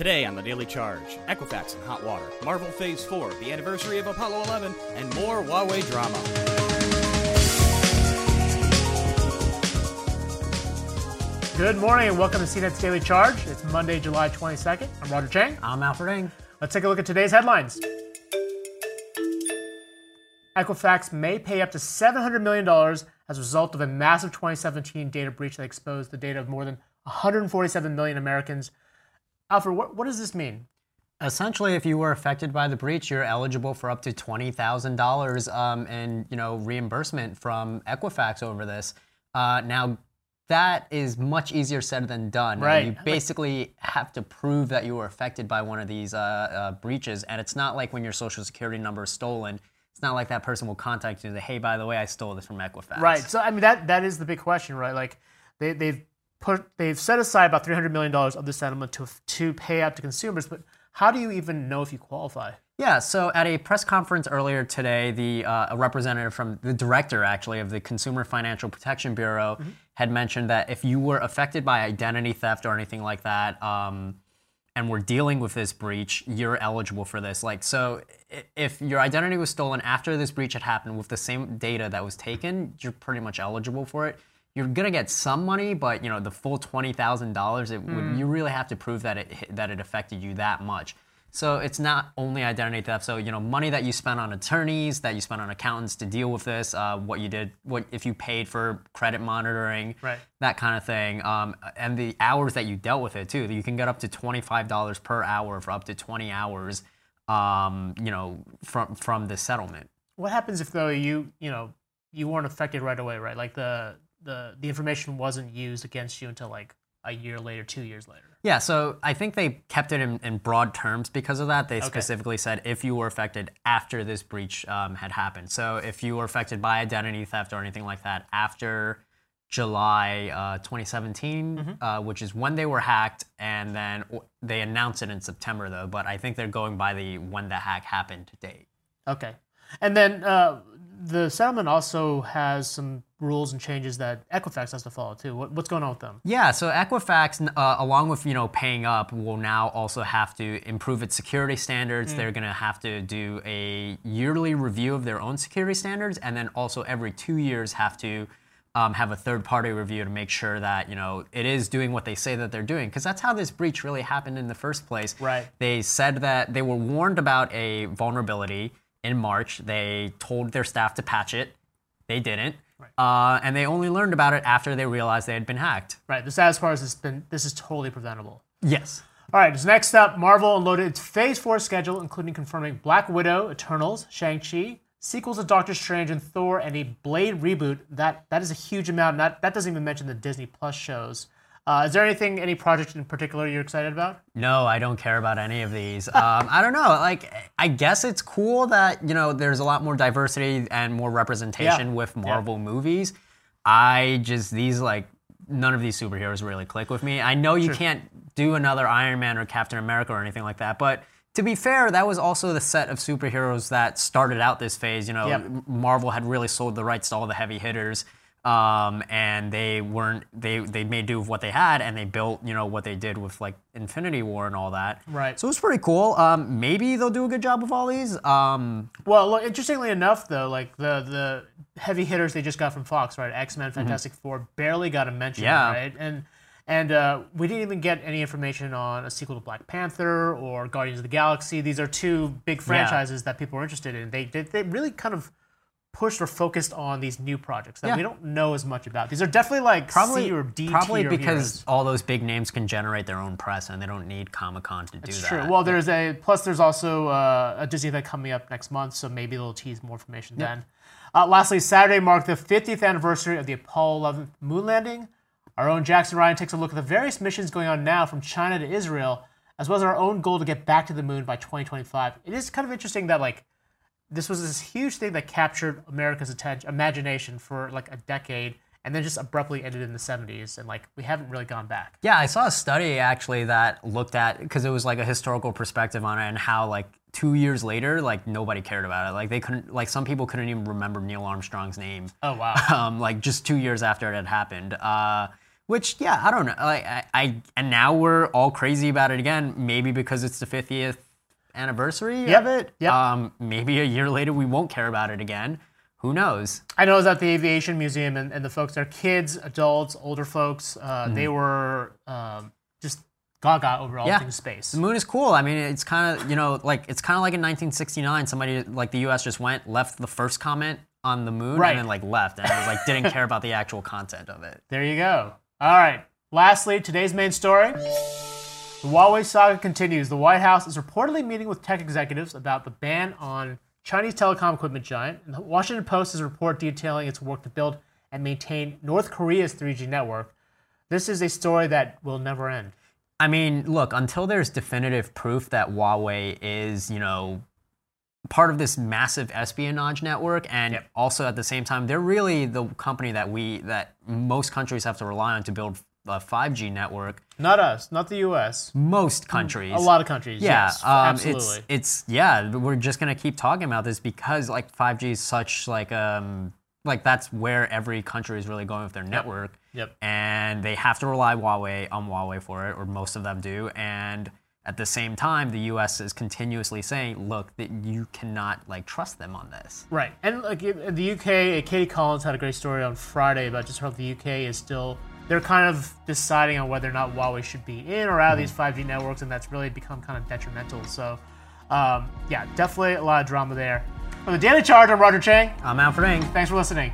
Today on the Daily Charge, Equifax and hot water, Marvel Phase 4, the anniversary of Apollo 11, and more Huawei drama. Good morning and welcome to CNET's Daily Charge. It's Monday, July 22nd. I'm Roger Cheng. I'm Alfred Ng. Let's take a look at today's headlines. Equifax may pay up to $700 million as a result of a massive 2017 data breach that exposed the data of more than 147 million Americans. Alfred, what, what does this mean? Essentially, if you were affected by the breach, you're eligible for up to twenty thousand um, dollars in you know reimbursement from Equifax over this. Uh, now, that is much easier said than done. Right. You basically have to prove that you were affected by one of these uh, uh, breaches, and it's not like when your social security number is stolen. It's not like that person will contact you and say, "Hey, by the way, I stole this from Equifax." Right. So I mean that that is the big question, right? Like they they've put they've set aside about 300 million dollars of the settlement to to pay out to consumers, but how do you even know if you qualify? Yeah, so at a press conference earlier today, the uh, a representative from the director actually of the Consumer Financial Protection Bureau had mentioned that if you were affected by identity theft or anything like that, um, and were dealing with this breach, you're eligible for this. Like, so if your identity was stolen after this breach had happened with the same data that was taken, you're pretty much eligible for it. You're gonna get some money, but you know the full twenty thousand dollars. It would you really have to prove that it that it affected you that much. So it's not only identity theft. So you know, money that you spent on attorneys, that you spent on accountants to deal with this, uh, what you did, what if you paid for credit monitoring, Right. that kind of thing, um, and the hours that you dealt with it too. You can get up to twenty five dollars per hour for up to twenty hours, um, you know, from from the settlement. What happens if though you you know you weren't affected right away, right? Like the the the information wasn't used against you until like a year later, two years later. Yeah, so I think they kept it in, in broad terms because of that. They specifically said if you were affected after this breach um, had happened. So if you were affected by identity theft or anything like that after July uh, 2017, uh, which is when they were hacked, and then they announced it in September though. But I think they're going by the when the hack happened date. Okay. And then uh, the settlement also has some rules and changes that Equifax has to follow too. What, what's going on with them? Yeah, so Equifax, uh, along with you know paying up, will now also have to improve its security standards. They're going to have to do a yearly review of their own security standards, and then also every two years have to um, have a third-party review to make sure that you know it is doing what they say that they're doing. Because that's how this breach really happened in the first place. Right. They said that they were warned about a vulnerability in March. They told their staff to patch it. They didn't. Uh, and they only learned about it after they realized they had been hacked. Right. The saddest part is it's been this is totally preventable. Yes. All right, so next up, Marvel unloaded its Phase 4 schedule, including confirming Black Widow, Eternals, Shang-Chi, sequels of Doctor Strange and Thor, and a Blade reboot. That That is a huge amount, that, that doesn't even mention the Disney Plus shows. Uh, is there anything, any project in particular you're excited about? No, I don't care about any of these. Um, I don't know. Like, I guess it's cool that you know there's a lot more diversity and more representation Yeah. with Marvel movies. I just these like none of these superheroes really click with me. I know you can't do another Iron Man or Captain America or anything like that, but to be fair, that was also the set of superheroes that started out this phase. You know, Yep. Marvel had really sold the rights to all the heavy hitters. Um, and they weren't they they made do with what they had and they built you know what they did with like Infinity War and all that Right. so it's pretty cool um, maybe they'll do a good job with all these um, Well, look, interestingly enough, though, like the the heavy hitters they just got from Fox, right? X Men, Fantastic Four barely got a mention, Yeah. right? And and uh, we didn't even get any information on a sequel to Black Panther or Guardians of the Galaxy. These are two big franchises that people are interested in. They they, they really kind of pushed or focused on these new projects that Yeah. we don't know as much about. These are definitely like probably C or D probably because heroes. all those big names can generate their own press and they don't need Comic Con to do that true. Well, there's a plus. There's also uh, a Disney event coming up next month, so maybe they'll tease more information then. Uh, lastly, Saturday marked the 50th anniversary of the Apollo 11 moon landing. Our own Jackson Ryan takes a look at the various missions going on now from China to Israel, as well as our own goal to get back to the moon by 2025. It is kind of interesting that like this was this huge thing that captured America's attention, imagination for like a decade, and then just abruptly ended in the 70s, and like we haven't really gone back. Yeah, I saw a study actually that looked at because it was like a historical perspective on it and how like two years later, like nobody cared about it. Like they couldn't, like some people couldn't even remember Neil Armstrong's name. Oh wow. um, like just two years after it had happened. Uh, Which, yeah, I don't know. Like, I, I and now we're all crazy about it again. Maybe because it's the 50th anniversary Yep, of it. yep. Um, maybe a year later we won't care about it again. Who knows? I know I was at the Aviation Museum, and, and the folks there, kids, adults, older folks, uh, they were um, just gaga over all. Yeah. things space. The moon is cool. I mean, it's kind of you know like it's kind of like in 1969, somebody like the U.S. just went left the first comment on the moon Right. and then like left and was like didn't care about the actual content of it. There you go. All right. Lastly, today's main story. The Huawei saga continues. The White House is reportedly meeting with tech executives about the ban on Chinese telecom equipment giant. And the Washington Post has a report detailing its work to build and maintain North Korea's 3G network. This is a story that will never end. I mean, look, until there's definitive proof that Huawei is, you know, part of this massive espionage network and Yep. also at the same time they're really the company that we that most countries have to rely on to build a 5G network. Not us, not the U.S. Most countries. A lot of countries. Yeah, yes, um, absolutely. It's, it's yeah. We're just gonna keep talking about this because like 5G is such like um like that's where every country is really going with their network. Yep. And they have to rely Huawei on Huawei for it, or most of them do. And at the same time, the U.S. is continuously saying, "Look, that you cannot like trust them on this." Right, and like in in the UK, Katie Collins had a great story on Friday about just how the UK is still they're kind of deciding on whether or not Huawei should be in or out of these 5G networks, and that's really become kind of detrimental. So, um, yeah, definitely a lot of drama there. For the Daily Charge, I'm Roger Cheng. I'm Alfred Ng. Thanks for listening.